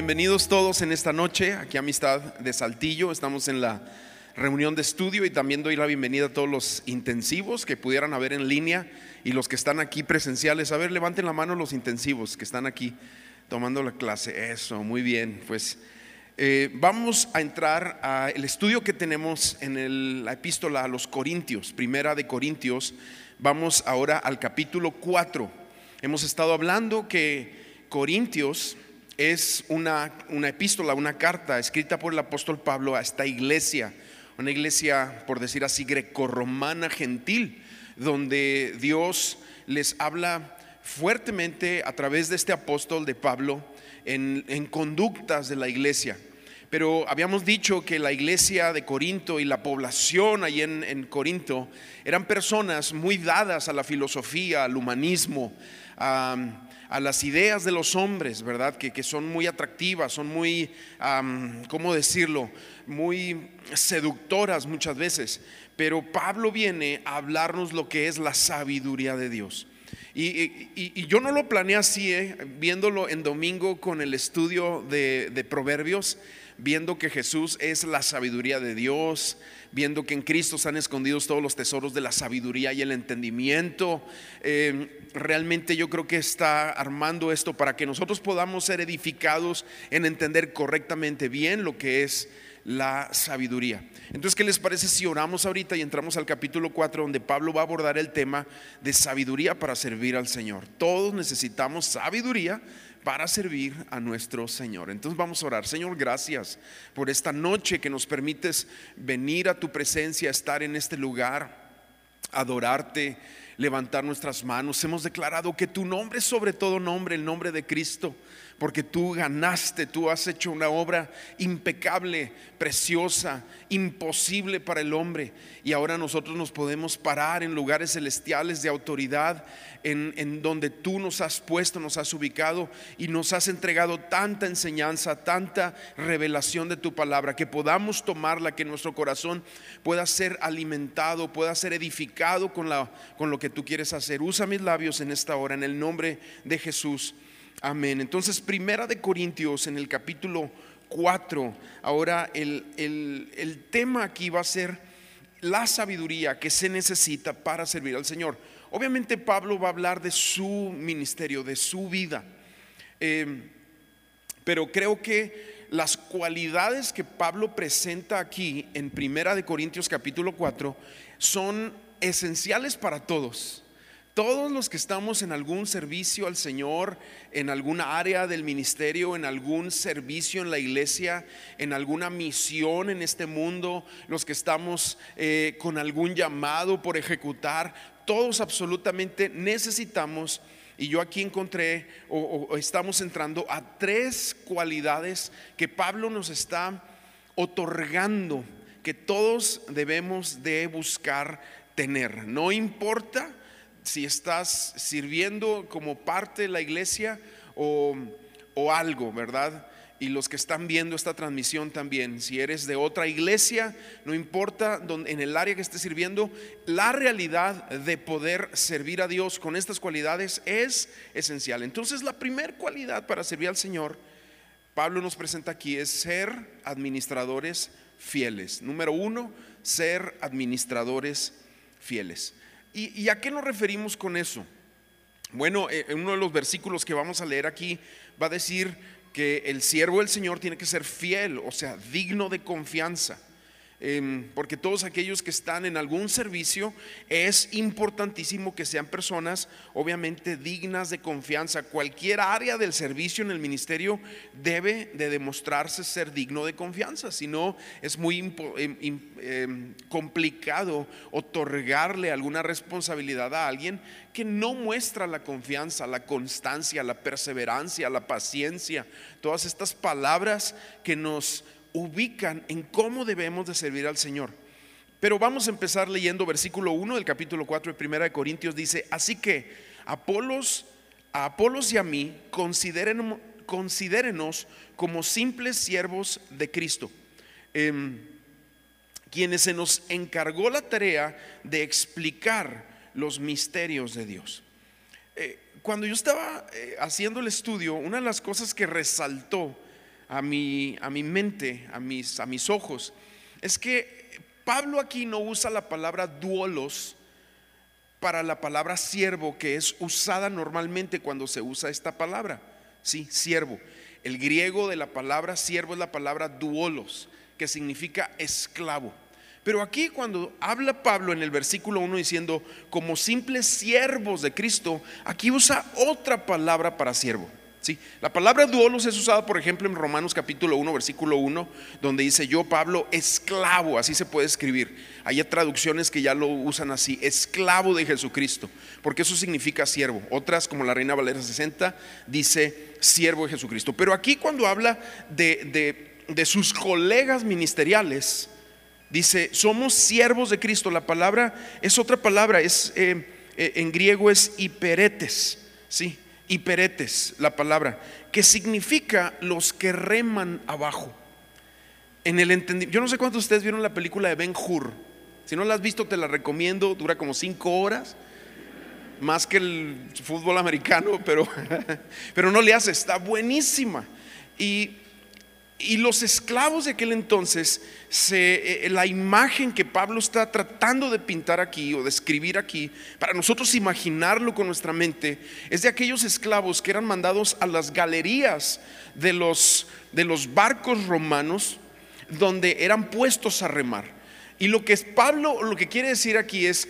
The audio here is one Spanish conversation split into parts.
bienvenidos todos en esta noche, aquí Amistad de Saltillo. Estamos en la reunión de estudio y también doy la bienvenida a todos los intensivos que pudieran haber en línea y los que están aquí presenciales. A ver, levanten la mano los intensivos que están aquí tomando la clase. Eso, muy bien. Pues eh, vamos a entrar al estudio que tenemos en la epístola a los Corintios, primera de Corintios. Vamos ahora al capítulo 4. Hemos estado hablando que Corintios es una, una epístola, una carta escrita por el apóstol Pablo a esta iglesia, una iglesia, por decir así, grecorromana gentil, donde Dios les habla fuertemente a través de este apóstol de Pablo en, conductas de la iglesia. Pero habíamos dicho que la iglesia de Corinto y la población ahí en, en Corinto eran personas muy dadas a la filosofía, al humanismo, a a las ideas de los hombres, ¿verdad? Que, son muy atractivas, son muy, ¿cómo decirlo? Muy seductoras muchas veces. Pero Pablo viene a hablarnos lo que es la sabiduría de Dios. Y, yo no lo planeé así, ¿eh? viéndolo en domingo con el estudio de, de Proverbios, viendo que Jesús es la sabiduría de Dios, viendo que en Cristo están escondidos todos los tesoros de la sabiduría y el entendimiento. Eh, realmente yo creo que está armando esto para que nosotros podamos ser edificados en entender correctamente bien lo que es la sabiduría. Entonces, ¿qué les parece si oramos ahorita y entramos al capítulo 4 donde Pablo va a abordar el tema de sabiduría para servir al Señor? Todos necesitamos sabiduría para servir a nuestro Señor. Entonces vamos a orar. Señor, gracias por esta noche que nos permites venir a tu presencia, estar en este lugar, adorarte, levantar nuestras manos. Hemos declarado que tu nombre es sobre todo nombre, el nombre de Cristo porque tú ganaste, tú has hecho una obra impecable, preciosa, imposible para el hombre. Y ahora nosotros nos podemos parar en lugares celestiales de autoridad, en, donde tú nos has puesto, nos has ubicado y nos has entregado tanta enseñanza, tanta revelación de tu palabra, que podamos tomarla, que nuestro corazón pueda ser alimentado, pueda ser edificado con, la, con lo que tú quieres hacer. Usa mis labios en esta hora, en el nombre de Jesús. Amén. Entonces, Primera de Corintios en el capítulo 4, ahora el, el, tema aquí va a ser la sabiduría que se necesita para servir al Señor. Obviamente Pablo va a hablar de su ministerio, de su vida, eh, pero creo que las cualidades que Pablo presenta aquí en Primera de Corintios capítulo 4 son esenciales para todos. Todos los que estamos en algún servicio al Señor, en alguna área del ministerio, en algún servicio en la iglesia, en alguna misión en este mundo, los que estamos eh, con algún llamado por ejecutar, todos absolutamente necesitamos, y yo aquí encontré o estamos entrando a tres cualidades que Pablo nos está otorgando, que todos debemos de buscar tener. No importa si estás sirviendo como parte de la iglesia o, algo, ¿verdad? y los que están viendo esta transmisión también, si eres de otra iglesia, no importa en el área que estés sirviendo, la realidad de poder servir a Dios con estas cualidades es esencial. Entonces la primera cualidad para servir al Señor, Pablo nos presenta aquí, es ser administradores fieles. Número uno, ser administradores fieles. ¿Y, a qué nos referimos con eso? Bueno, eh, en uno de los versículos que vamos a leer aquí va a decir que el siervo del Señor tiene que ser fiel, o sea, digno de confianza. Em, porque todos aquellos que están en algún servicio es importantísimo que sean personas obviamente dignas de confianza. Cualquier área del servicio en el ministerio debe de demostrarse ser digno de confianza, si no es muy em, em, complicado otorgarle alguna responsabilidad a alguien que no muestra la confianza, la constancia, la perseverancia, la paciencia, todas estas palabras que nos ubican en cómo debemos de servir al Señor. Pero vamos a empezar leyendo versículo 1 del capítulo 4 de 1 de Corintios. Dice, así que Apolos, a Apolos y a mí, consideren, considérenos como simples siervos de Cristo, em, quienes se nos encargó la tarea de explicar los misterios de Dios. Eh, cuando yo estaba eh, haciendo el estudio, una de las cosas que resaltó a mi, a mi mente, a mis, a mis ojos, es que Pablo aquí no usa la palabra duolos para la palabra siervo que es usada normalmente cuando se usa esta palabra. Sí, siervo. El griego de la palabra siervo es la palabra duolos, que significa esclavo. Pero aquí cuando habla Pablo en el versículo 1 diciendo, como simples siervos de Cristo, aquí usa otra palabra para siervo. ¿Sí? La palabra duolos es usada, por ejemplo, en Romanos capítulo 1, versículo 1, donde dice yo, Pablo, esclavo, así se puede escribir. Hay traducciones que ya lo usan así, esclavo de Jesucristo, porque eso significa siervo. Otras, como la Reina Valera 60, dice siervo de Jesucristo. Pero aquí cuando habla de, de sus colegas ministeriales, Dice, somos siervos de Cristo. La palabra es otra palabra, es, eh, eh, en griego es hiperetes, ¿sí? Hiperetes, la palabra, que significa los que reman abajo. En el entendimiento, yo no sé cuántos de ustedes vieron la película de Ben Hur. Si no la has visto, te la recomiendo, dura como cinco horas, más que el fútbol americano, pero, pero no le hace, está buenísima. Y y los esclavos de aquel entonces, se, eh, la imagen que Pablo está tratando de pintar aquí o de escribir aquí, para nosotros imaginarlo con nuestra mente, es de aquellos esclavos que eran mandados a las galerías de los, de los barcos romanos, donde eran puestos a remar. Y lo que es Pablo, lo que quiere decir aquí es,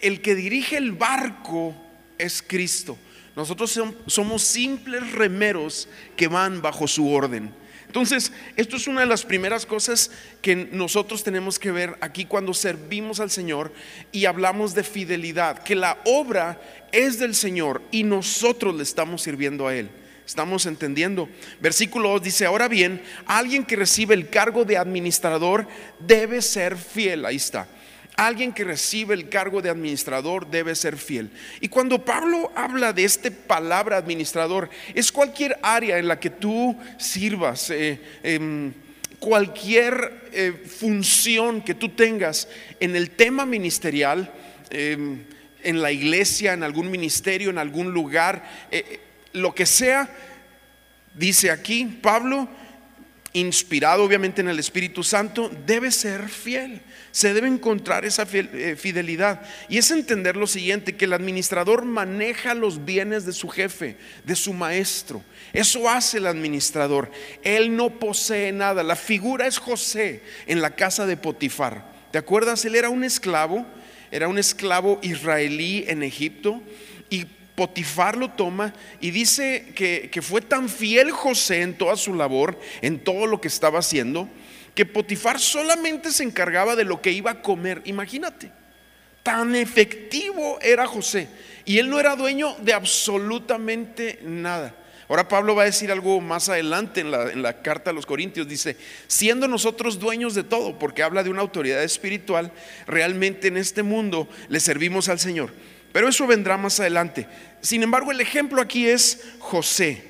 el que dirige el barco es Cristo. Nosotros somos simples remeros que van bajo su orden. Entonces, esto es una de las primeras cosas que nosotros tenemos que ver aquí cuando servimos al Señor y hablamos de fidelidad, que la obra es del Señor y nosotros le estamos sirviendo a Él. Estamos entendiendo. Versículo 2 dice, ahora bien, alguien que recibe el cargo de administrador debe ser fiel. Ahí está. Alguien que recibe el cargo de administrador debe ser fiel. Y cuando Pablo habla de esta palabra administrador, es cualquier área en la que tú sirvas, eh, em, cualquier eh, función que tú tengas en el tema ministerial, em, en la iglesia, en algún ministerio, en algún lugar, eh, lo que sea, dice aquí Pablo, inspirado obviamente en el Espíritu Santo, debe ser fiel. Se debe encontrar esa eh, fidelidad. Y es entender lo siguiente, que el administrador maneja los bienes de su jefe, de su maestro. Eso hace el administrador. Él no posee nada. La figura es José en la casa de Potifar. ¿Te acuerdas? Él era un esclavo, era un esclavo israelí en Egipto. Y Potifar lo toma y dice que, fue tan fiel José en toda su labor, en todo lo que estaba haciendo, que Potifar solamente se encargaba de lo que iba a comer. Imagínate, tan efectivo era José. Y él no era dueño de absolutamente nada. Ahora Pablo va a decir algo más adelante en la, en la, carta a los Corintios. Dice, siendo nosotros dueños de todo, porque habla de una autoridad espiritual, realmente en este mundo le servimos al Señor. Pero eso vendrá más adelante. Sin embargo, el ejemplo aquí es José.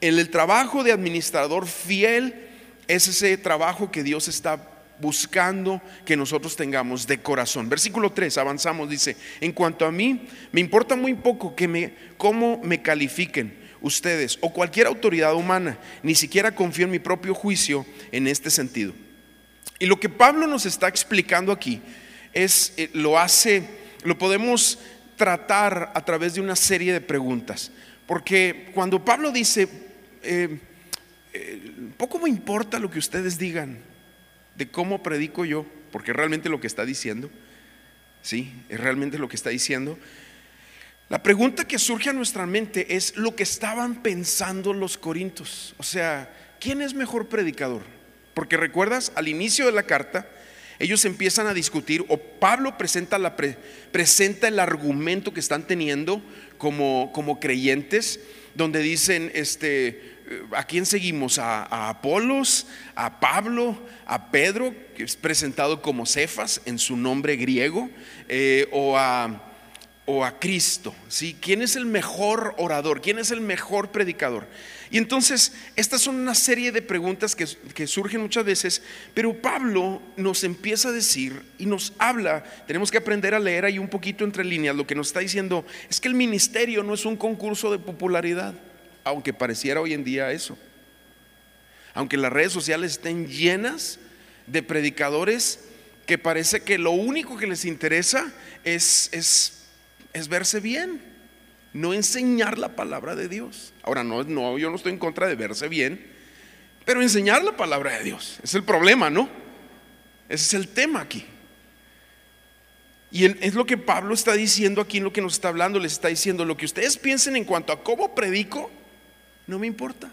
En el trabajo de administrador fiel es ese trabajo que Dios está buscando que nosotros tengamos de corazón. Versículo 3, avanzamos, dice, en cuanto a mí, me importa muy poco que me, cómo me califiquen ustedes o cualquier autoridad humana, ni siquiera confío en mi propio juicio en este sentido. Y lo que Pablo nos está explicando aquí es, eh, lo hace, lo podemos tratar a través de una serie de preguntas, porque cuando Pablo dice, eh, eh, poco me importa lo que ustedes digan de cómo predico yo, porque realmente lo que está diciendo, sí, es realmente lo que está diciendo. La pregunta que surge a nuestra mente es lo que estaban pensando los corintios. O sea, ¿quién es mejor predicador? Porque recuerdas, al inicio de la carta, ellos empiezan a discutir, o Pablo presenta, el argumento que están teniendo como, como creyentes, donde dicen, este, ¿A quién seguimos? ¿A, Apolos? ¿A Pablo? ¿A Pedro, que es presentado como Cefas en su nombre griego? Eh, o, a, ¿O a Cristo? ¿sí? ¿Quién es el mejor orador? ¿Quién es el mejor predicador? Y entonces, estas son una serie de preguntas que, que surgen muchas veces, pero Pablo nos empieza a decir y nos habla, tenemos que aprender a leer ahí un poquito entre líneas, lo que nos está diciendo. Es que el ministerio no es un concurso de popularidad aunque pareciera hoy en día eso. Aunque las redes sociales estén llenas de predicadores que parece que lo único que les interesa es, es, es verse bien, no enseñar la palabra de Dios. Ahora, no, no, yo no estoy en contra de verse bien, pero enseñar la palabra de Dios es el problema, ¿no? Ese es el tema aquí. Y es lo que Pablo está diciendo aquí en lo que nos está hablando. Les está diciendo, lo que ustedes piensen en cuanto a cómo predico, no me importa.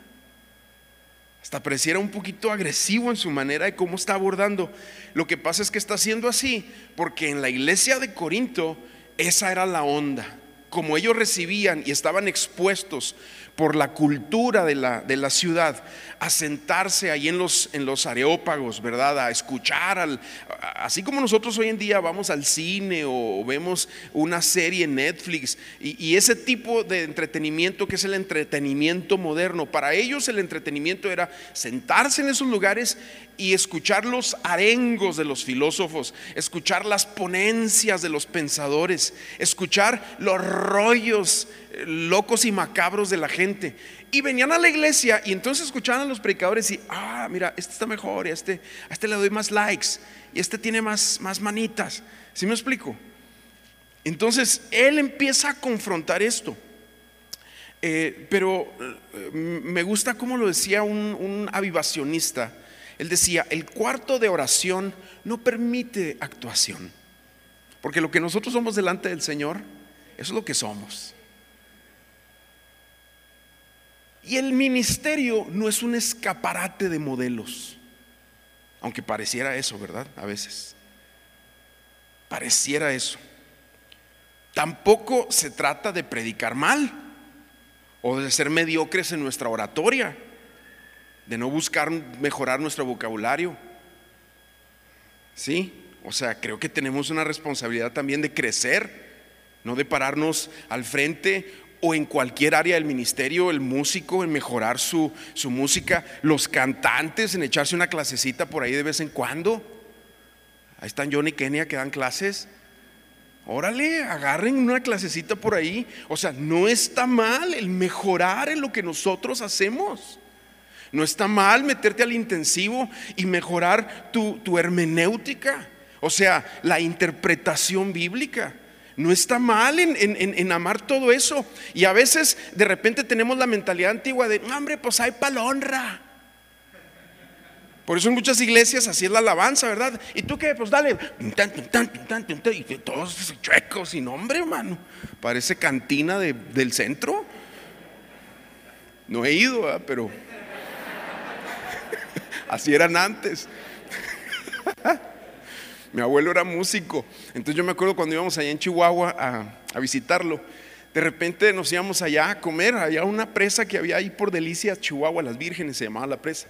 Hasta pareciera un poquito agresivo en su manera de cómo está abordando. Lo que pasa es que está haciendo así porque en la iglesia de Corinto esa era la onda. Como ellos recibían y estaban expuestos por la cultura de la, de la ciudad, a sentarse ahí en los, en los areópagos, ¿verdad? A escuchar, al, así como nosotros hoy en día vamos al cine o, vemos una serie en Netflix y, y, ese tipo de entretenimiento que es el entretenimiento moderno, para ellos el entretenimiento era sentarse en esos lugares y escuchar los arengos de los filósofos, escuchar las ponencias de los pensadores, escuchar los rollos locos y macabros de la gente. Y venían a la iglesia y entonces escuchaban a los predicadores y, ah, mira, este está mejor, y a este, a este le doy más likes, y este tiene más, más manitas. ¿Sí me explico? Entonces él empieza a confrontar esto. Eh, pero eh, me gusta como lo decía un, un avivacionista. Él decía, el cuarto de oración no permite actuación. Porque lo que nosotros somos delante del Señor, eso es lo que somos. Y el ministerio no es un escaparate de modelos, aunque pareciera eso, ¿verdad? A veces. Pareciera eso. Tampoco se trata de predicar mal o de ser mediocres en nuestra oratoria, de no buscar mejorar nuestro vocabulario. Sí, o sea, creo que tenemos una responsabilidad también de crecer, no de pararnos al frente o en cualquier área del ministerio, el músico en mejorar su, su, música, los cantantes en echarse una clasecita por ahí de vez en cuando. Ahí están Johnny y Kenia que dan clases. Órale, agarren una clasecita por ahí. O sea, no está mal el mejorar en lo que nosotros hacemos. No está mal meterte al intensivo y mejorar tu, tu hermenéutica, o sea, la interpretación bíblica. No está mal en, amar todo eso. Y a veces de repente tenemos la mentalidad antigua de, hombre, pues hay palonra. Por eso en muchas iglesias así es la alabanza, ¿verdad? ¿Y tú qué? Pues dale. Y todos chuecos sin nombre, hermano. Parece cantina del centro. No he ido, pero así eran antes. Mi abuelo era músico. Entonces yo me acuerdo cuando íbamos allá en Chihuahua a, visitarlo. De repente nos íbamos allá a comer, allá una presa que había ahí por Delicias, Chihuahua, Las Vírgenes se llamaba la presa.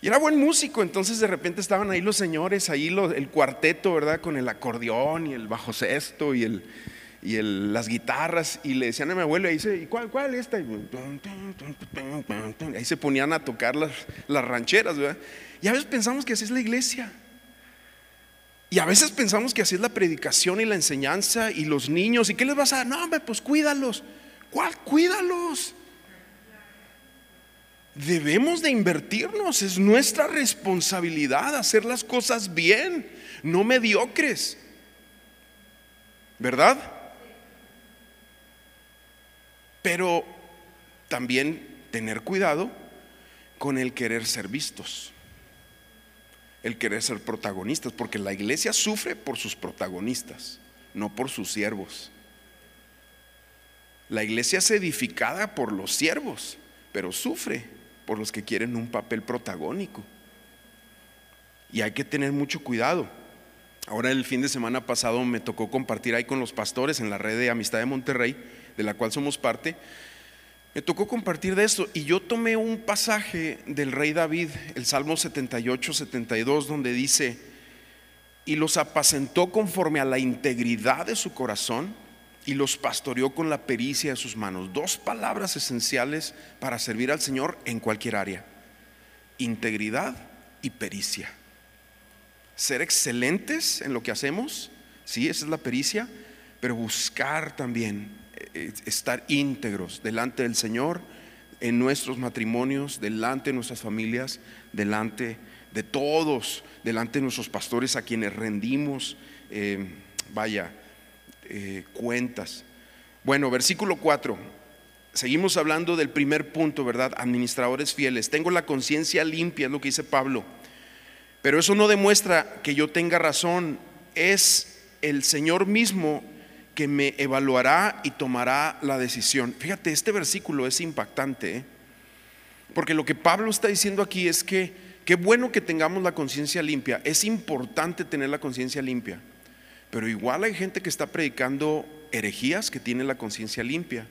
Y era buen músico, entonces de repente estaban ahí los señores, ahí el cuarteto, ¿verdad? Con el acordeón y el bajo sexto y, el, y el, las guitarras. Y le decían a mi abuelo, y dice, ¿y cuál, cuál esta? Y ahí se ponían a tocar las, las rancheras, ¿verdad? Y a veces pensamos que así es la iglesia. Y a veces pensamos que así es la predicación y la enseñanza y los niños. ¿Y qué les vas a dar? No, hombre, pues cuídalos. ¿Cuál? Cuídalos. Debemos de invertirnos. Es nuestra responsabilidad hacer las cosas bien, no mediocres. ¿Verdad? Pero también tener cuidado con el querer ser vistos el querer ser protagonistas, porque la iglesia sufre por sus protagonistas, no por sus siervos. La iglesia es edificada por los siervos, pero sufre por los que quieren un papel protagónico. Y hay que tener mucho cuidado. Ahora el fin de semana pasado me tocó compartir ahí con los pastores en la red de Amistad de Monterrey, de la cual somos parte, me tocó compartir de esto y yo tomé un pasaje del rey David, el Salmo 78, 72, donde dice, y los apacentó conforme a la integridad de su corazón y los pastoreó con la pericia de sus manos. Dos palabras esenciales para servir al Señor en cualquier área. Integridad y pericia. Ser excelentes en lo que hacemos, sí, esa es la pericia, pero buscar también estar íntegros delante del Señor en nuestros matrimonios, delante de nuestras familias, delante de todos, delante de nuestros pastores a quienes rendimos, eh, vaya, eh, cuentas. Bueno, versículo 4. Seguimos hablando del primer punto, ¿verdad? Administradores fieles. Tengo la conciencia limpia, es lo que dice Pablo. Pero eso no demuestra que yo tenga razón. Es el Señor mismo que me evaluará y tomará la decisión. Fíjate, este versículo es impactante, ¿eh? porque lo que Pablo está diciendo aquí es que qué bueno que tengamos la conciencia limpia, es importante tener la conciencia limpia, pero igual hay gente que está predicando herejías que tiene la conciencia limpia,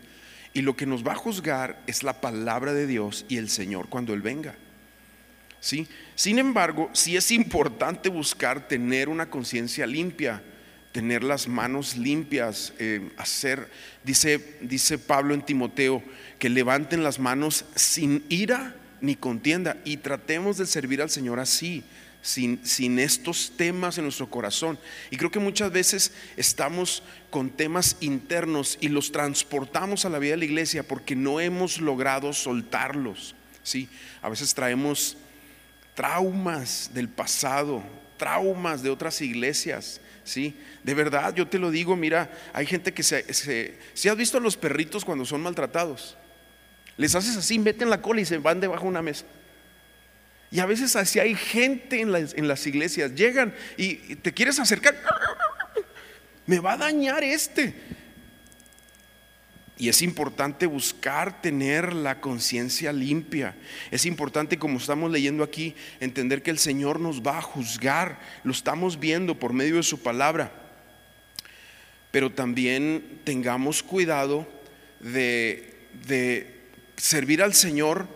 y lo que nos va a juzgar es la palabra de Dios y el Señor cuando Él venga. ¿Sí? Sin embargo, sí es importante buscar tener una conciencia limpia tener las manos limpias, eh, hacer, dice, dice Pablo en Timoteo, que levanten las manos sin ira ni contienda y tratemos de servir al Señor así, sin, sin estos temas en nuestro corazón. Y creo que muchas veces estamos con temas internos y los transportamos a la vida de la iglesia porque no hemos logrado soltarlos. ¿sí? A veces traemos traumas del pasado, traumas de otras iglesias ¿sí? De verdad, yo te lo digo, mira, hay gente que se, se, has visto a los perritos cuando son maltratados, les haces así, meten la cola y se van debajo de una mesa. Y a veces así hay gente en las, en las iglesias, llegan y te quieres acercar, me va a dañar este. Y es importante buscar tener la conciencia limpia. Es importante, como estamos leyendo aquí, entender que el Señor nos va a juzgar. Lo estamos viendo por medio de su palabra. Pero también tengamos cuidado de, servir al Señor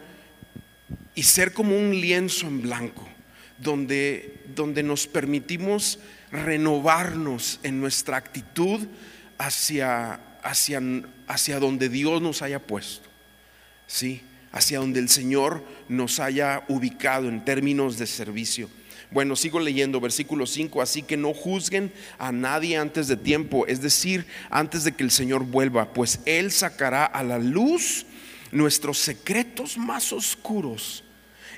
y ser como un lienzo en blanco, donde, donde nos permitimos renovarnos en nuestra actitud hacia hacia, hacia donde Dios nos haya puesto, ¿sí? hacia donde el Señor nos haya ubicado en términos de servicio. Bueno, sigo leyendo versículo 5, así que no juzguen a nadie antes de tiempo, es decir, antes de que el Señor vuelva, pues Él sacará a la luz nuestros secretos más oscuros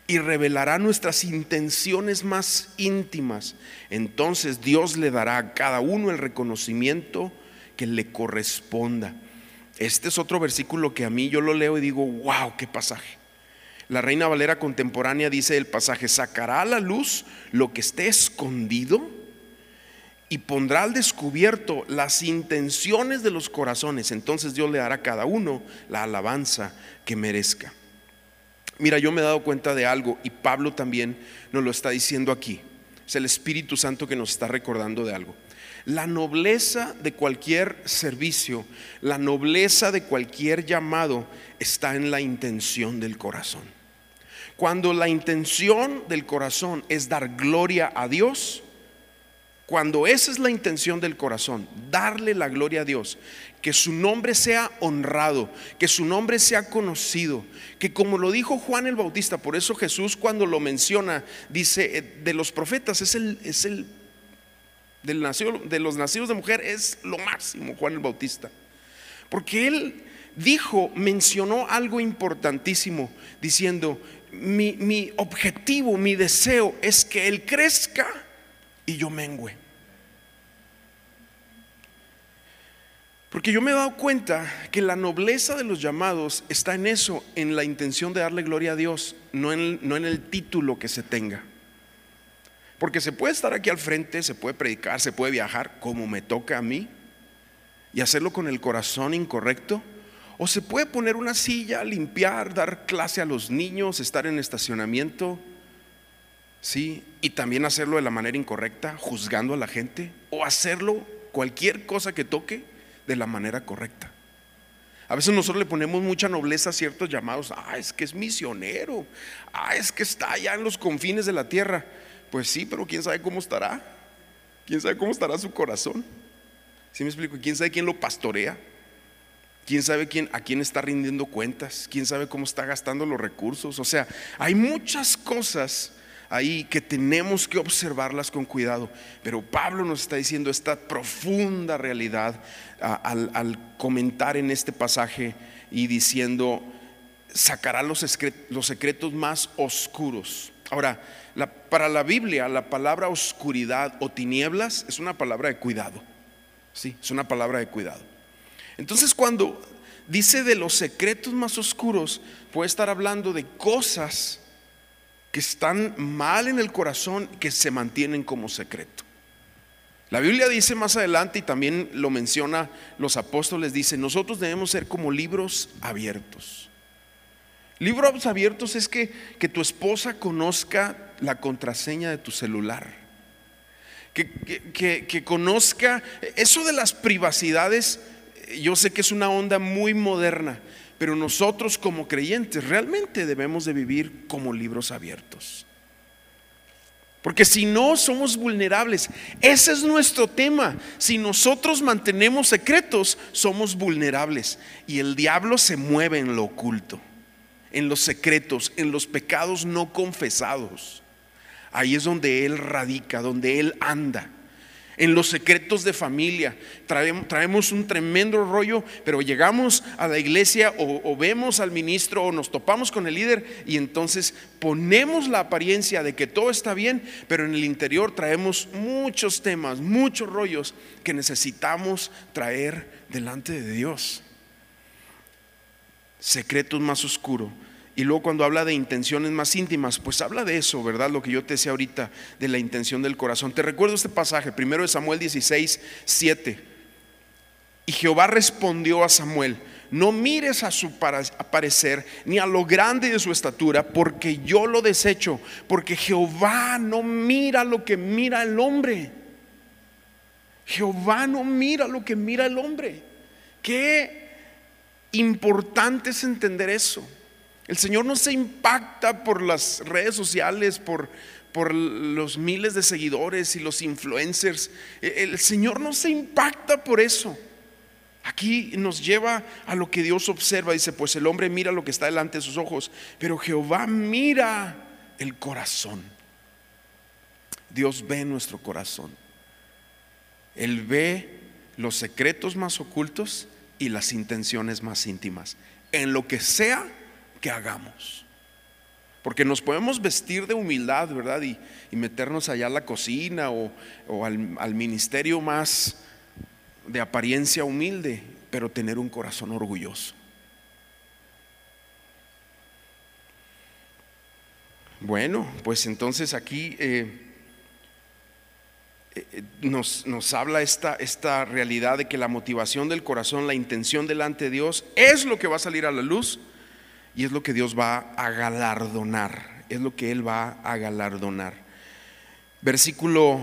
y revelará nuestras intenciones más íntimas. Entonces Dios le dará a cada uno el reconocimiento que le corresponda. Este es otro versículo que a mí yo lo leo y digo, wow, qué pasaje. La Reina Valera contemporánea dice el pasaje, sacará a la luz lo que esté escondido y pondrá al descubierto las intenciones de los corazones. Entonces Dios le dará a cada uno la alabanza que merezca. Mira, yo me he dado cuenta de algo y Pablo también nos lo está diciendo aquí. Es el Espíritu Santo que nos está recordando de algo. La nobleza de cualquier servicio, la nobleza de cualquier llamado está en la intención del corazón. Cuando la intención del corazón es dar gloria a Dios, cuando esa es la intención del corazón, darle la gloria a Dios, que su nombre sea honrado, que su nombre sea conocido, que como lo dijo Juan el Bautista, por eso Jesús cuando lo menciona, dice, eh, de los profetas es el, es el de los nacidos de mujer es lo máximo, Juan el Bautista. Porque él dijo, mencionó algo importantísimo, diciendo, mi, mi objetivo, mi deseo es que él crezca y yo mengüe. Porque yo me he dado cuenta que la nobleza de los llamados está en eso, en la intención de darle gloria a Dios, no en, no en el título que se tenga. Porque se puede estar aquí al frente, se puede predicar, se puede viajar como me toca a mí y hacerlo con el corazón incorrecto. O se puede poner una silla, limpiar, dar clase a los niños, estar en estacionamiento, ¿sí? Y también hacerlo de la manera incorrecta, juzgando a la gente. O hacerlo cualquier cosa que toque de la manera correcta. A veces nosotros le ponemos mucha nobleza a ciertos llamados. Ah, es que es misionero. Ah, es que está allá en los confines de la tierra. Pues sí, pero quién sabe cómo estará. Quién sabe cómo estará su corazón. ¿Sí me explico? ¿Quién sabe quién lo pastorea? ¿Quién sabe quién, a quién está rindiendo cuentas? ¿Quién sabe cómo está gastando los recursos? O sea, hay muchas cosas ahí que tenemos que observarlas con cuidado. Pero Pablo nos está diciendo esta profunda realidad al comentar en este pasaje y diciendo, sacará los, secretos más oscuros. Ahora, para la Biblia, la palabra oscuridad o tinieblas es una palabra de cuidado. Sí, es una palabra de cuidado. Entonces, cuando dice de los secretos más oscuros, puede estar hablando de cosas que están mal en el corazón que se mantienen como secreto. La Biblia dice más adelante y también lo menciona los apóstoles, dice, nosotros debemos ser como libros abiertos. Libros abiertos es que, que tu esposa conozca la contraseña de tu celular, que, que, que conozca eso de las privacidades, yo sé que es una onda muy moderna, pero nosotros como creyentes realmente debemos de vivir como libros abiertos. Porque si no, somos vulnerables. Ese es nuestro tema. Si nosotros mantenemos secretos, somos vulnerables. Y el diablo se mueve en lo oculto, en los secretos, en los pecados no confesados. Ahí es donde Él radica, donde Él anda en los secretos de familia. Traemos, un tremendo rollo, pero llegamos a la iglesia o, vemos al ministro o nos topamos con el líder y entonces ponemos la apariencia de que todo está bien, pero en el interior traemos muchos temas, muchos rollos que necesitamos traer delante de Dios. Secretos más oscuros y luego cuando habla de intenciones más íntimas, pues habla de eso, ¿verdad? Lo que yo te decía ahorita, de la intención del corazón. Te recuerdo este pasaje, primero de Samuel 16, 7. Y Jehová respondió a Samuel, no mires a su parecer ni a lo grande de su estatura, porque yo lo desecho, porque Jehová no mira lo que mira el hombre. Jehová no mira lo que mira el hombre. Qué importante es entender eso. El Señor no se impacta por las redes sociales, por, por los miles de seguidores y los influencers. E, el Señor no se impacta por eso. Aquí nos lleva a lo que Dios observa. Dice, pues el hombre mira lo que está delante de sus ojos, pero Jehová mira el corazón. Dios ve nuestro corazón. Él ve los secretos más ocultos y las intenciones más íntimas. En lo que sea hagamos. Porque nos podemos vestir de humildad, ¿verdad? Y, meternos allá a la cocina o, al, ministerio más de apariencia humilde, pero tener un corazón orgulloso. Bueno, pues entonces aquí eh, eh, nos, nos, habla esta, esta realidad de que la motivación del corazón, la intención delante de Dios, es lo que va a salir a la luz y es lo que Dios va a galardonar, es lo que Él va a galardonar. Versículo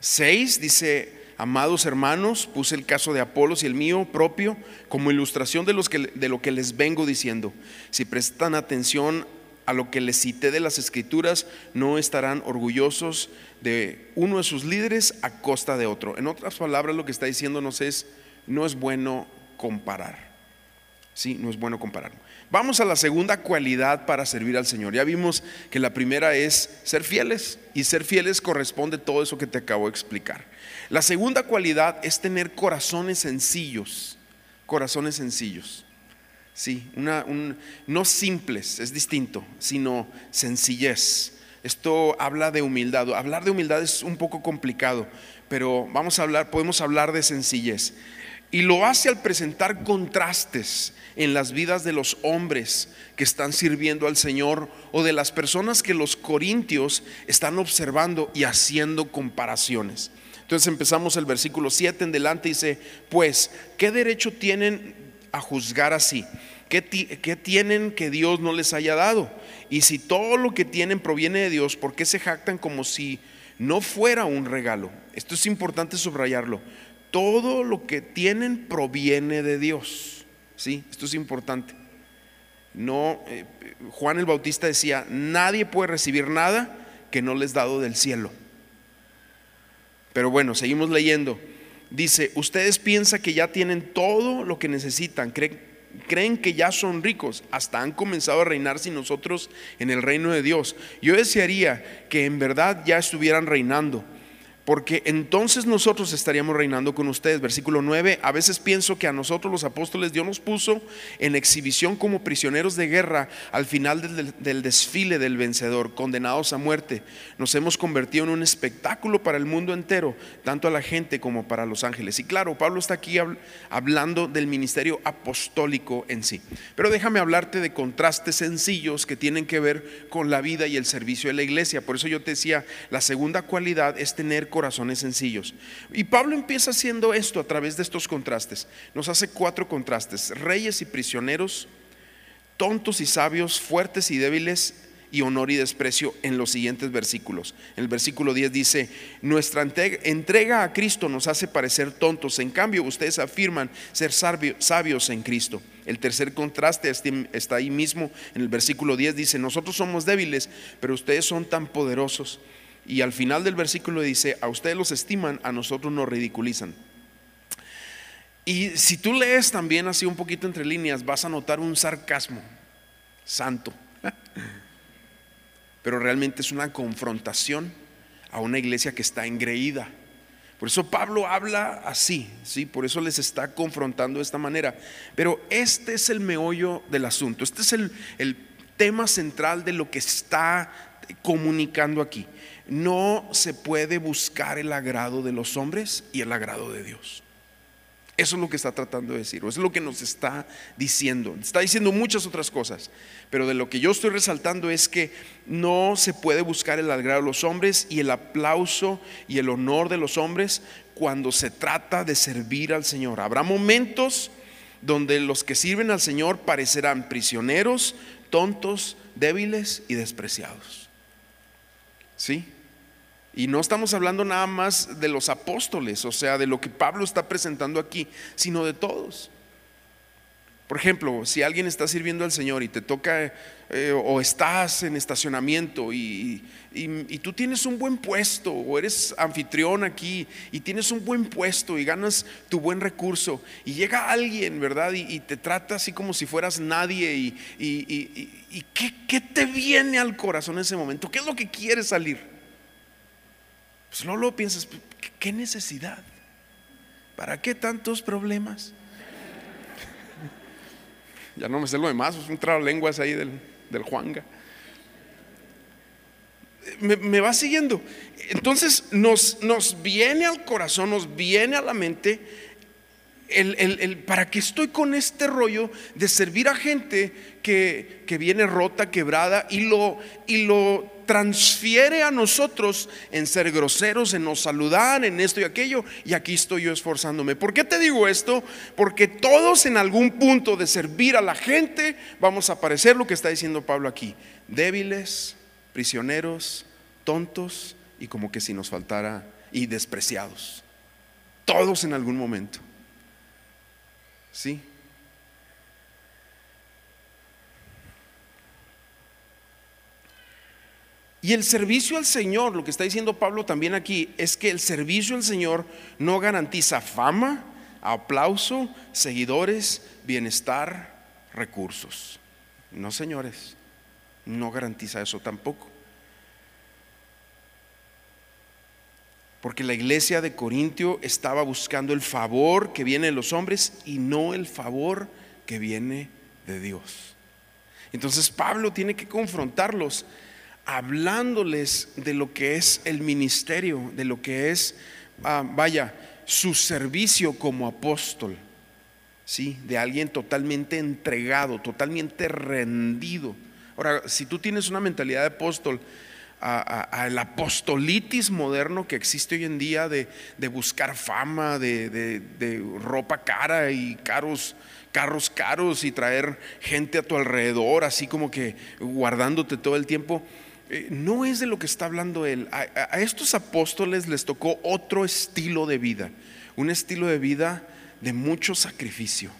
6 dice, amados hermanos, puse el caso de Apolos y el mío propio como ilustración de, lo que les vengo diciendo. Si prestan atención a lo que les cité de las escrituras, no estarán orgullosos de uno de sus líderes a costa de otro. En otras palabras, lo que está diciéndonos es, no es bueno comparar. Sí, no es bueno comparar. Vamos a la segunda cualidad para servir al Señor. Ya vimos que la primera es ser fieles y ser fieles corresponde todo eso que te acabo de explicar. La segunda cualidad es tener corazones sencillos, corazones sencillos. Sí, una, no simples, es distinto, sino sencillez. Esto habla de humildad. Hablar de humildad es un poco complicado, pero vamos a hablar, podemos hablar de sencillez. Y lo hace al presentar contrastes en las vidas de los hombres que están sirviendo al Señor o de las personas que los corintios están observando y haciendo comparaciones. Entonces empezamos el versículo 7 en delante y dice, pues, ¿qué derecho tienen a juzgar así? ¿Qué, ¿Qué, tienen que Dios no les haya dado? Y si todo lo que tienen proviene de Dios, ¿por qué se jactan como si no fuera un regalo? Esto es importante subrayarlo todo lo que tienen proviene de Dios. ¿Sí? Esto es importante. No, eh, Juan el Bautista decía, nadie puede recibir nada que no les dado del cielo. Pero bueno, seguimos leyendo. Dice, ustedes piensan que ya tienen todo lo que necesitan, creen, creen que ya son ricos, hasta han comenzado a reinar sin nosotros en el reino de Dios. Yo desearía que en verdad ya estuvieran reinando porque entonces nosotros estaríamos reinando con ustedes. Versículo 9, a veces pienso que a nosotros los apóstoles Dios nos puso en exhibición como prisioneros de guerra al final del, desfile del vencedor, condenados a muerte. Nos hemos convertido en un espectáculo para el mundo entero, tanto a la gente como para los ángeles. Y claro, Pablo está aquí hablando del ministerio apostólico en sí. Pero déjame hablarte de contrastes sencillos que tienen que ver con la vida y el servicio de la iglesia. Por eso yo te decía, la segunda cualidad es tener corazones sencillos. Y Pablo empieza haciendo esto a través de estos contrastes. Nos hace cuatro contrastes, reyes y prisioneros, tontos y sabios, fuertes y débiles, y honor y desprecio en los siguientes versículos. En el versículo 10 dice, nuestra entrega a Cristo nos hace parecer tontos, en cambio ustedes afirman ser sabios en Cristo. El tercer contraste está ahí mismo en el versículo 10, dice, nosotros somos débiles, pero ustedes son tan poderosos. Y al final del versículo dice, a ustedes los estiman, a nosotros nos ridiculizan. Y si tú lees también así un poquito entre líneas, vas a notar un sarcasmo santo. Pero realmente es una confrontación a una iglesia que está engreída. Por eso Pablo habla así, ¿sí? Por eso les está confrontando de esta manera. Pero este es el meollo del asunto. Este es el, el tema central de lo que está comunicando aquí no se puede buscar el agrado de los hombres y el agrado de Dios. Eso es lo que está tratando de decir, eso es lo que nos está diciendo. Está diciendo muchas otras cosas, pero de lo que yo estoy resaltando es que no se puede buscar el agrado de los hombres y el aplauso y el honor de los hombres cuando se trata de servir al Señor. Habrá momentos donde los que sirven al Señor parecerán prisioneros, tontos, débiles y despreciados. ¿Sí? Y no estamos hablando nada más de los apóstoles, o sea, de lo que Pablo está presentando aquí, sino de todos. Por ejemplo, si alguien está sirviendo al Señor y te toca eh, o estás en estacionamiento y, tú tienes un buen puesto o eres anfitrión aquí y tienes un buen puesto y ganas tu buen recurso y llega alguien, ¿verdad? Y, te trata así como si fueras nadie y, y ¿qué, ¿qué te viene al corazón en ese momento? ¿Qué es lo que quieres salir? Pues no lo piensas, ¿qué necesidad? ¿Para qué tantos problemas? ya no me sé lo demás, es un lenguas ahí del, del Juanga. Me, va siguiendo. Entonces nos, nos viene al corazón, nos viene a la mente el, el, para qué estoy con este rollo de servir a gente que, que viene rota, quebrada y lo, y lo transfiere a nosotros en ser groseros, en nos saludar, en esto y aquello. Y aquí estoy yo esforzándome. ¿Por qué te digo esto? Porque todos en algún punto de servir a la gente vamos a parecer lo que está diciendo Pablo aquí. Débiles, prisioneros, tontos y como que si nos faltara y despreciados. Todos en algún momento. ¿Sí? Y el servicio al Señor, lo que está diciendo Pablo también aquí, es que el servicio al Señor no garantiza fama, aplauso, seguidores, bienestar, recursos. No, señores, no garantiza eso tampoco. Porque la iglesia de Corintio estaba buscando el favor que viene de los hombres y no el favor que viene de Dios. Entonces Pablo tiene que confrontarlos hablándoles de lo que es el ministerio, de lo que es, ah, vaya, su servicio como apóstol, ¿sí? De alguien totalmente entregado, totalmente rendido. Ahora, si tú tienes una mentalidad de apóstol, al apostolitis moderno que existe hoy en día de, buscar fama, de, de, ropa cara y caros, carros caros y traer gente a tu alrededor, así como que guardándote todo el tiempo, no es de lo que está hablando él. A, estos apóstoles les tocó otro estilo de vida, un estilo de vida de mucho sacrificio,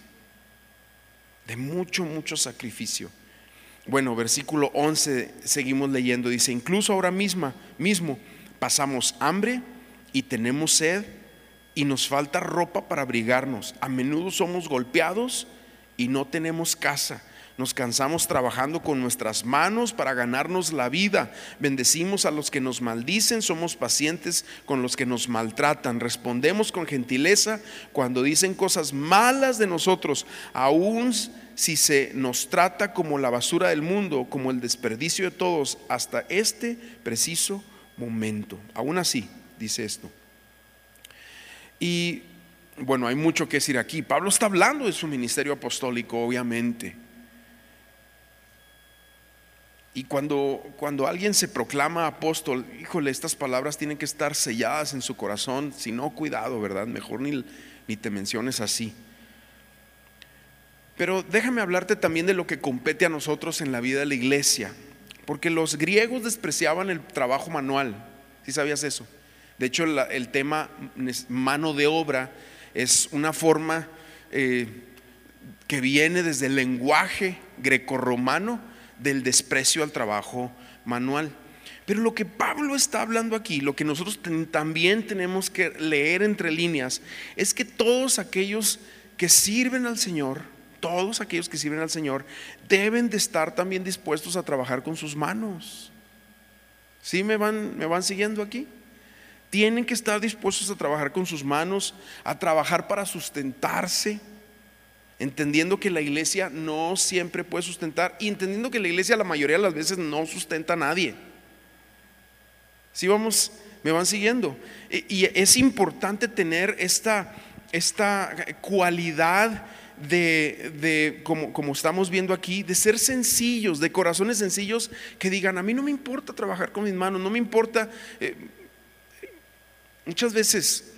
de mucho, mucho sacrificio. Bueno, versículo 11, seguimos leyendo, dice, incluso ahora misma, mismo pasamos hambre y tenemos sed y nos falta ropa para abrigarnos. A menudo somos golpeados y no tenemos casa Nos cansamos trabajando con nuestras manos para ganarnos la vida. Bendecimos a los que nos maldicen, somos pacientes con los que nos maltratan. Respondemos con gentileza cuando dicen cosas malas de nosotros, aún si se nos trata como la basura del mundo, como el desperdicio de todos, hasta este preciso momento. Aún así, dice esto. Y bueno, hay mucho que decir aquí. Pablo está hablando de su ministerio apostólico, obviamente. Y cuando, cuando alguien se proclama apóstol, híjole, estas palabras tienen que estar selladas en su corazón. Si no, cuidado, ¿verdad? Mejor ni, ni te menciones así. Pero déjame hablarte también de lo que compete a nosotros en la vida de la iglesia. Porque los griegos despreciaban el trabajo manual. ¿Sí sabías eso? De hecho, el tema mano de obra es una forma eh, que viene desde el lenguaje grecorromano del desprecio al trabajo manual. Pero lo que Pablo está hablando aquí, lo que nosotros también tenemos que leer entre líneas, es que todos aquellos que sirven al Señor, todos aquellos que sirven al Señor, deben de estar también dispuestos a trabajar con sus manos. ¿Sí me van, me van siguiendo aquí? Tienen que estar dispuestos a trabajar con sus manos, a trabajar para sustentarse entendiendo que la iglesia no siempre puede sustentar y entendiendo que la iglesia la mayoría de las veces no sustenta a nadie. Si vamos, me van siguiendo. Y es importante tener esta, esta cualidad de, como, como, estamos viendo aquí, de ser sencillos, de corazones sencillos que digan, a mí no me importa trabajar con mis manos, no me importa. Eh, muchas veces,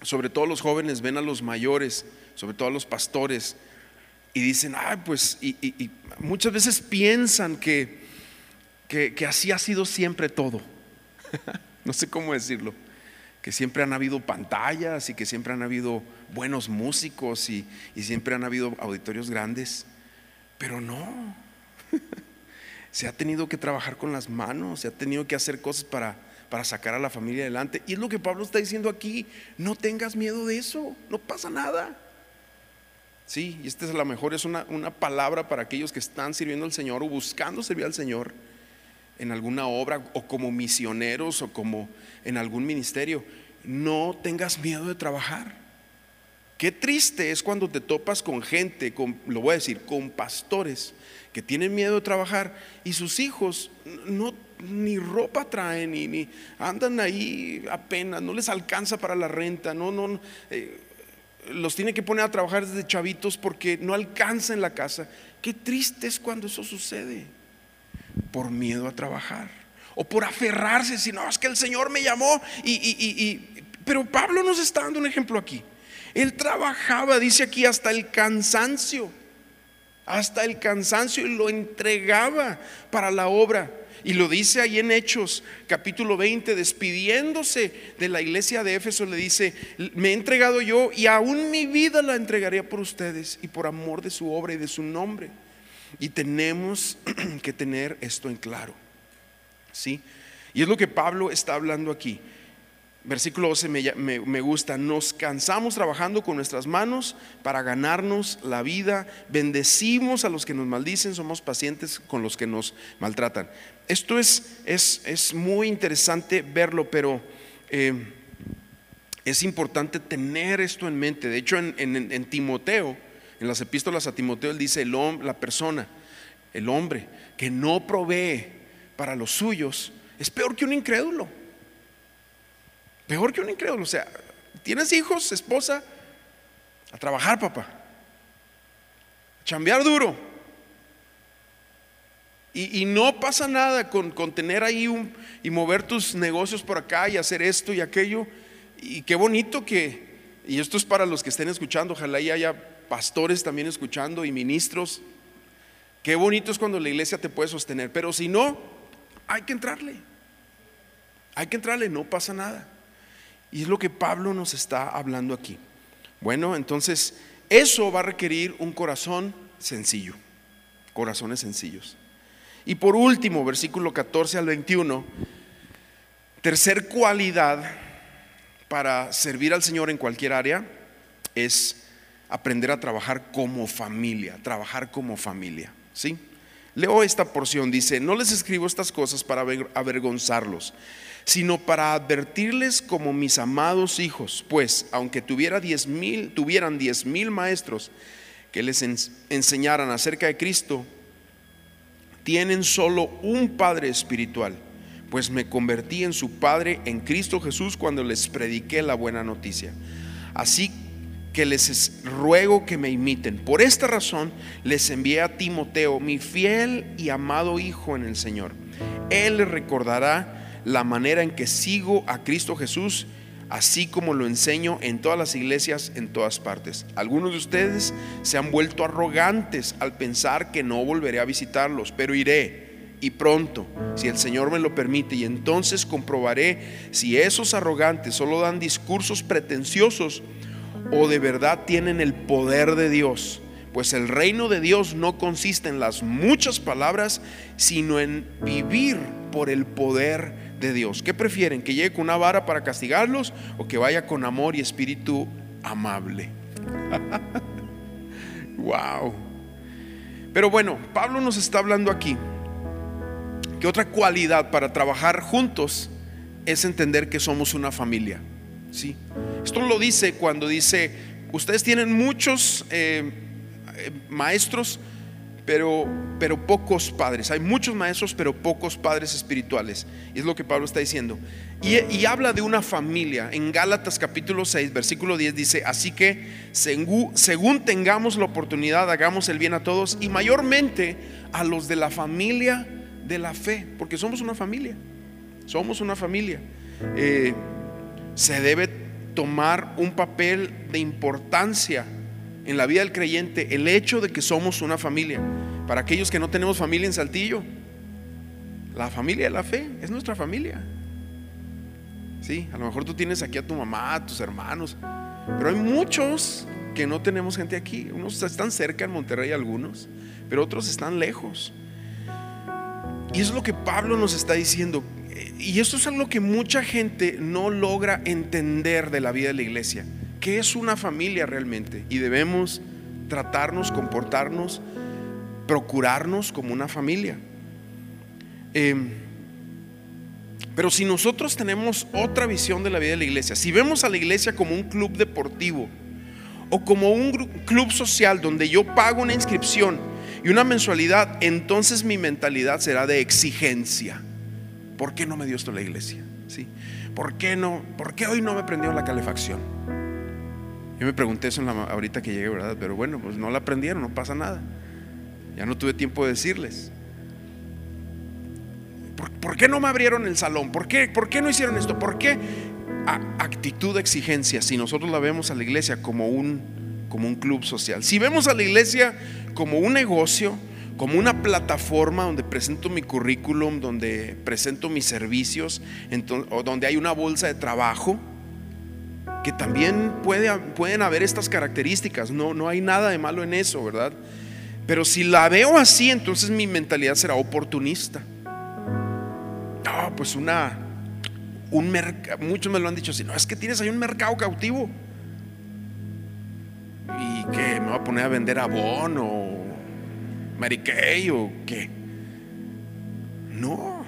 sobre todo los jóvenes, ven a los mayores sobre todo a los pastores, y dicen, ah, pues, y, muchas veces piensan que, que, así ha sido siempre todo. no sé cómo decirlo. Que siempre han habido pantallas y que siempre han habido buenos músicos y, y siempre han habido auditorios grandes. Pero no. se ha tenido que trabajar con las manos, se ha tenido que hacer cosas para, para sacar a la familia adelante. Y es lo que Pablo está diciendo aquí, no tengas miedo de eso, no pasa nada. Sí, y esta es la mejor, es una, palabra para aquellos que están sirviendo al Señor o buscando servir al Señor en alguna obra o como misioneros o como en algún ministerio. No tengas miedo de trabajar. Qué triste es cuando te topas con gente, con, lo voy a decir, con pastores que tienen miedo de trabajar y sus hijos no ni ropa traen ni, ni andan ahí apenas, no les alcanza para la renta, no, no, eh, los tiene que poner a trabajar desde chavitos porque no alcanza en la casa. Qué triste es cuando eso sucede. Por miedo a trabajar. O por aferrarse, si no, es que el Señor me llamó. Y, y, pero Pablo nos está dando un ejemplo aquí. Él trabajaba, dice aquí, hasta el cansancio. Hasta el cansancio y lo entregaba para la obra. Y lo dice ahí en Hechos, capítulo 20, despidiéndose de la iglesia de Éfeso, le dice, me he entregado yo y aún mi vida la entregaría por ustedes y por amor de su obra y de su nombre. Y tenemos que tener esto en claro. ¿Sí? Y es lo que Pablo está hablando aquí. Versículo 12 me, gusta, nos cansamos trabajando con nuestras manos para ganarnos la vida, bendecimos a los que nos maldicen, somos pacientes con los que nos maltratan. Esto es, es, muy interesante verlo, pero eh, es importante tener esto en mente. De hecho, en, Timoteo, en las epístolas a Timoteo, él dice, el, la persona, el hombre que no provee para los suyos, es peor que un incrédulo. Peor que un incrédulo. O sea, tienes hijos, esposa, a trabajar, papá. A chambear duro. Y, no pasa nada con, tener ahí un, y mover tus negocios por acá y hacer esto y aquello. Y qué bonito que, y esto es para los que estén escuchando, ojalá y haya pastores también escuchando y ministros. Qué bonito es cuando la iglesia te puede sostener, pero si no, hay que entrarle. Hay que entrarle, no pasa nada. Y es lo que Pablo nos está hablando aquí. Bueno, entonces eso va a requerir un corazón sencillo, corazones sencillos. Y por último, versículo 14 al 21, tercer cualidad para servir al Señor en cualquier área es aprender a trabajar como familia, trabajar como familia, ¿sí? Leo esta porción, dice, no les escribo estas cosas para avergonzarlos, sino para advertirles como mis amados hijos, pues aunque tuviera diez mil, tuvieran diez mil maestros que les enseñaran acerca de Cristo, tienen solo un Padre espiritual, pues me convertí en su Padre en Cristo Jesús cuando les prediqué la buena noticia. Así que les ruego que me imiten. Por esta razón les envié a Timoteo, mi fiel y amado Hijo en el Señor. Él recordará la manera en que sigo a Cristo Jesús, así como lo enseño en todas las iglesias en todas partes. Algunos de ustedes se han vuelto arrogantes al pensar que no volveré a visitarlos, pero iré y pronto, si el Señor me lo permite, y entonces comprobaré si esos arrogantes solo dan discursos pretenciosos o de verdad tienen el poder de Dios. Pues el reino de Dios no consiste en las muchas palabras, sino en vivir por el poder de Dios. ¿Qué prefieren? ¿Que llegue con una vara para castigarlos o que vaya con amor y espíritu amable? wow. Pero bueno, Pablo nos está hablando aquí que otra cualidad para trabajar juntos es entender que somos una familia. ¿sí? Esto lo dice cuando dice, ustedes tienen muchos eh, eh, maestros, pero, pero pocos padres. Hay muchos maestros, pero pocos padres espirituales. Y es lo que Pablo está diciendo. Y, habla de una familia. En Gálatas capítulo 6, versículo 10 dice, así que según, según tengamos la oportunidad, hagamos el bien a todos y mayormente a los de la familia de la fe, porque somos una familia. Somos una familia. Eh, se debe tomar un papel de importancia en la vida del creyente el hecho de que somos una familia. Para aquellos que no tenemos familia en Saltillo, la familia de la fe es nuestra familia. Sí, a lo mejor tú tienes aquí a tu mamá, a tus hermanos, pero hay muchos que no tenemos gente aquí. Unos están cerca en Monterrey, algunos, pero otros están lejos. Y eso es lo que Pablo nos está diciendo. Y esto es algo que mucha gente no logra entender de la vida de la iglesia, que es una familia realmente. Y debemos tratarnos, comportarnos, procurarnos como una familia. Em, pero si nosotros tenemos otra visión de la vida de la iglesia, si vemos a la iglesia como un club deportivo o como un club social donde yo pago una inscripción y una mensualidad, entonces mi mentalidad será de exigencia. ¿Por qué no me dio esto la iglesia? ¿Sí? ¿Por qué no? ¿Por qué hoy no me prendió la calefacción? Yo me pregunté eso ahorita que llegué, ¿verdad? Pero bueno, pues no la prendieron, no pasa nada. Ya no tuve tiempo de decirles. ¿Por, qué no me abrieron el salón? ¿Por qué, ¿Por qué no hicieron esto? ¿Por qué actitud de exigencia si nosotros la vemos a la iglesia como un, como un club social? Si vemos a la iglesia como un negocio, como una plataforma donde presento mi currículum, donde presento mis servicios, o donde hay una bolsa de trabajo, que también puede, pueden haber estas características, no, no hay nada de malo en eso, ¿verdad? Pero si la veo así, entonces mi mentalidad será oportunista. No, pues una, un mercado, muchos me lo han dicho así, no, es que tienes ahí un mercado cautivo. ¿Y que ¿Me voy a poner a vender abono o Mary Kay o qué? No.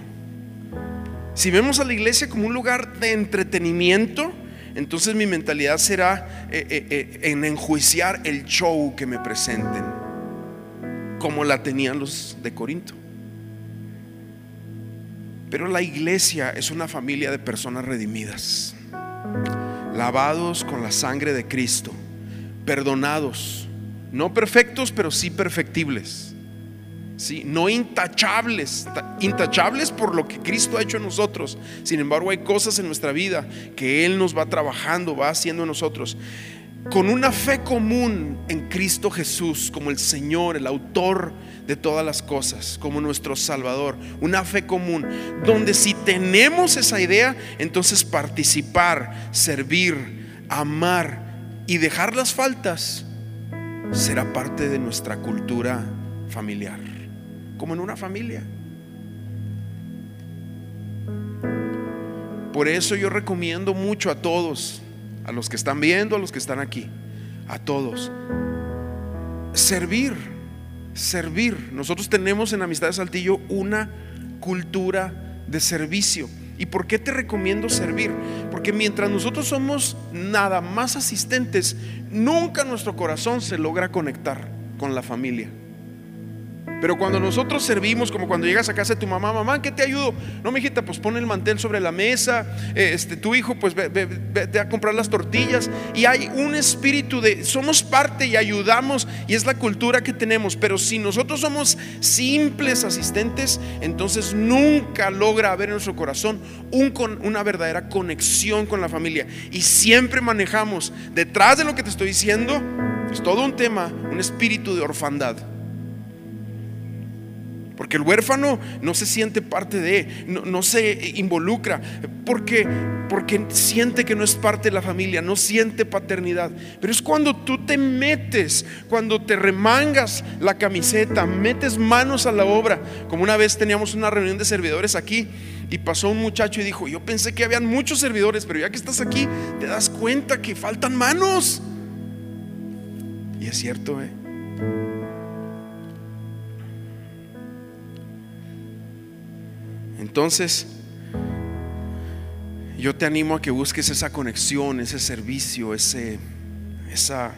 Si vemos a la iglesia como un lugar de entretenimiento, entonces mi mentalidad será eh, eh, eh, en enjuiciar el show que me presenten, como la tenían los de Corinto. Pero la iglesia es una familia de personas redimidas, lavados con la sangre de Cristo perdonados, no perfectos, pero sí perfectibles. No intachables, intachables por lo que Cristo ha hecho en nosotros. Sin embargo, hay cosas en nuestra vida que Él nos va trabajando, va haciendo en nosotros. Con una fe común en Cristo Jesús como el Señor, el autor de todas las cosas, como nuestro Salvador. Una fe común, donde si tenemos esa idea, entonces participar, servir, amar, y dejar las faltas será parte de nuestra cultura familiar, como en una familia. Por eso yo recomiendo mucho a todos, a los que están viendo, a los que están aquí, a todos. Servir, servir. Nosotros tenemos en Amistad de Saltillo una cultura de servicio. ¿Y por qué te recomiendo servir? Porque mientras nosotros somos nada más asistentes, nunca nuestro corazón se logra conectar con la familia. Pero cuando nosotros servimos, como cuando llegas a casa de tu mamá, mamá, ¿qué te ayudo? No, mijita, pues pone el mantel sobre la mesa, este, tu hijo, pues vete a comprar las tortillas. Y hay un espíritu de, somos parte y ayudamos, y es la cultura que tenemos. Pero si nosotros somos simples asistentes, entonces nunca logra haber en nuestro corazón un, una verdadera conexión con la familia. Y siempre manejamos, detrás de lo que te estoy diciendo, es todo un tema, un espíritu de orfandad. Porque el huérfano no se siente parte de, no, no se involucra, porque, porque siente que no es parte de la familia, no siente paternidad. Pero es cuando tú te metes, cuando te remangas la camiseta, metes manos a la obra. Como una vez teníamos una reunión de servidores aquí y pasó un muchacho y dijo, yo pensé que habían muchos servidores, pero ya que estás aquí, te das cuenta que faltan manos. Y es cierto, ¿eh? Entonces, yo te animo a que busques esa conexión, ese servicio, ese, esa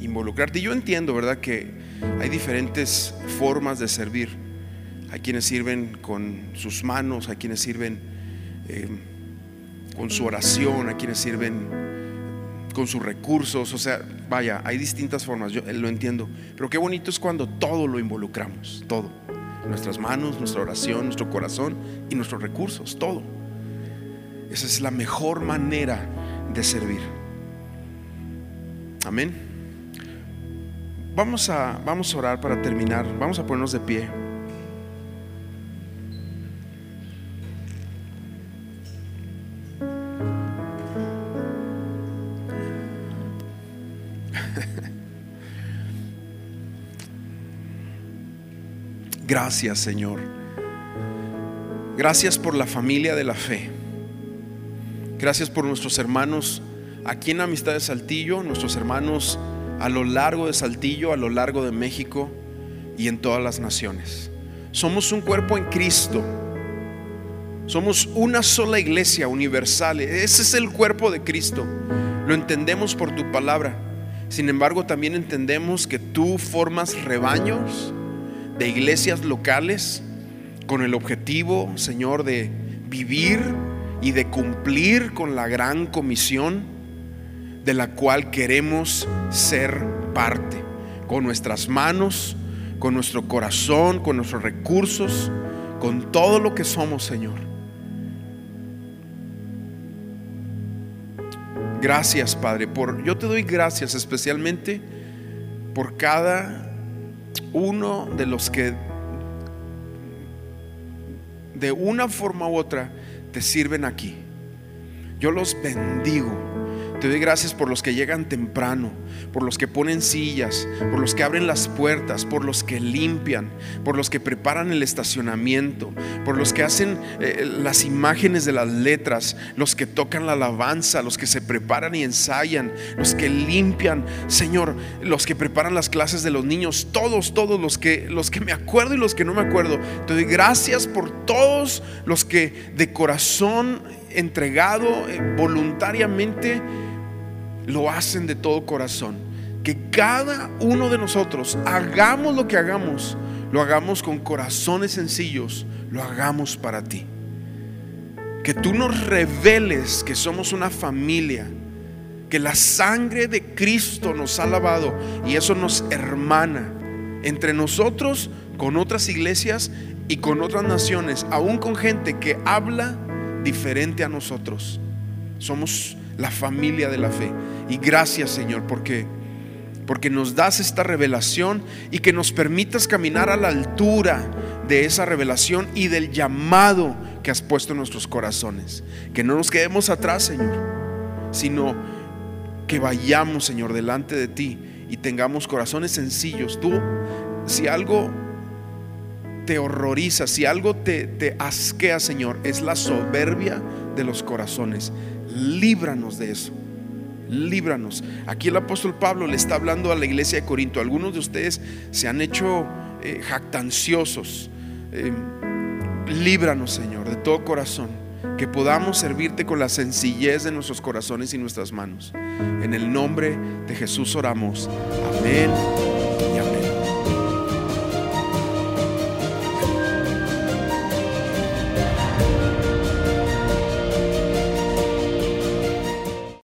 involucrarte. Y yo entiendo, ¿verdad?, que hay diferentes formas de servir. Hay quienes sirven con sus manos, hay quienes sirven eh, con su oración, hay quienes sirven con sus recursos. O sea, vaya, hay distintas formas, yo lo entiendo. Pero qué bonito es cuando todo lo involucramos, todo nuestras manos, nuestra oración, nuestro corazón y nuestros recursos, todo. Esa es la mejor manera de servir. Amén. Vamos a, vamos a orar para terminar. Vamos a ponernos de pie. Gracias Señor. Gracias por la familia de la fe. Gracias por nuestros hermanos aquí en Amistad de Saltillo, nuestros hermanos a lo largo de Saltillo, a lo largo de México y en todas las naciones. Somos un cuerpo en Cristo. Somos una sola iglesia universal. Ese es el cuerpo de Cristo. Lo entendemos por tu palabra. Sin embargo, también entendemos que tú formas rebaños de iglesias locales con el objetivo, Señor, de vivir y de cumplir con la gran comisión de la cual queremos ser parte, con nuestras manos, con nuestro corazón, con nuestros recursos, con todo lo que somos, Señor. Gracias, Padre, por yo te doy gracias especialmente por cada uno de los que de una forma u otra te sirven aquí. Yo los bendigo te doy gracias por los que llegan temprano, por los que ponen sillas, por los que abren las puertas, por los que limpian, por los que preparan el estacionamiento, por los que hacen eh, las imágenes de las letras, los que tocan la alabanza, los que se preparan y ensayan, los que limpian, Señor, los que preparan las clases de los niños, todos, todos los que los que me acuerdo y los que no me acuerdo. Te doy gracias por todos los que de corazón entregado eh, voluntariamente lo hacen de todo corazón. Que cada uno de nosotros hagamos lo que hagamos, lo hagamos con corazones sencillos, lo hagamos para ti. Que tú nos reveles que somos una familia, que la sangre de Cristo nos ha lavado y eso nos hermana entre nosotros, con otras iglesias y con otras naciones, aún con gente que habla diferente a nosotros. Somos la familia de la fe. Y gracias Señor porque porque nos das esta revelación y que nos permitas caminar a la altura de esa revelación y del llamado que has puesto en nuestros corazones. Que no nos quedemos atrás, Señor, sino que vayamos, Señor, delante de ti y tengamos corazones sencillos. Tú, si algo te horroriza, si algo te, te asquea, Señor, es la soberbia de los corazones líbranos de eso. líbranos. Aquí el apóstol Pablo le está hablando a la iglesia de Corinto. Algunos de ustedes se han hecho eh, jactanciosos. Eh, líbranos, Señor, de todo corazón. Que podamos servirte con la sencillez de nuestros corazones y nuestras manos. En el nombre de Jesús oramos. Amén y amén.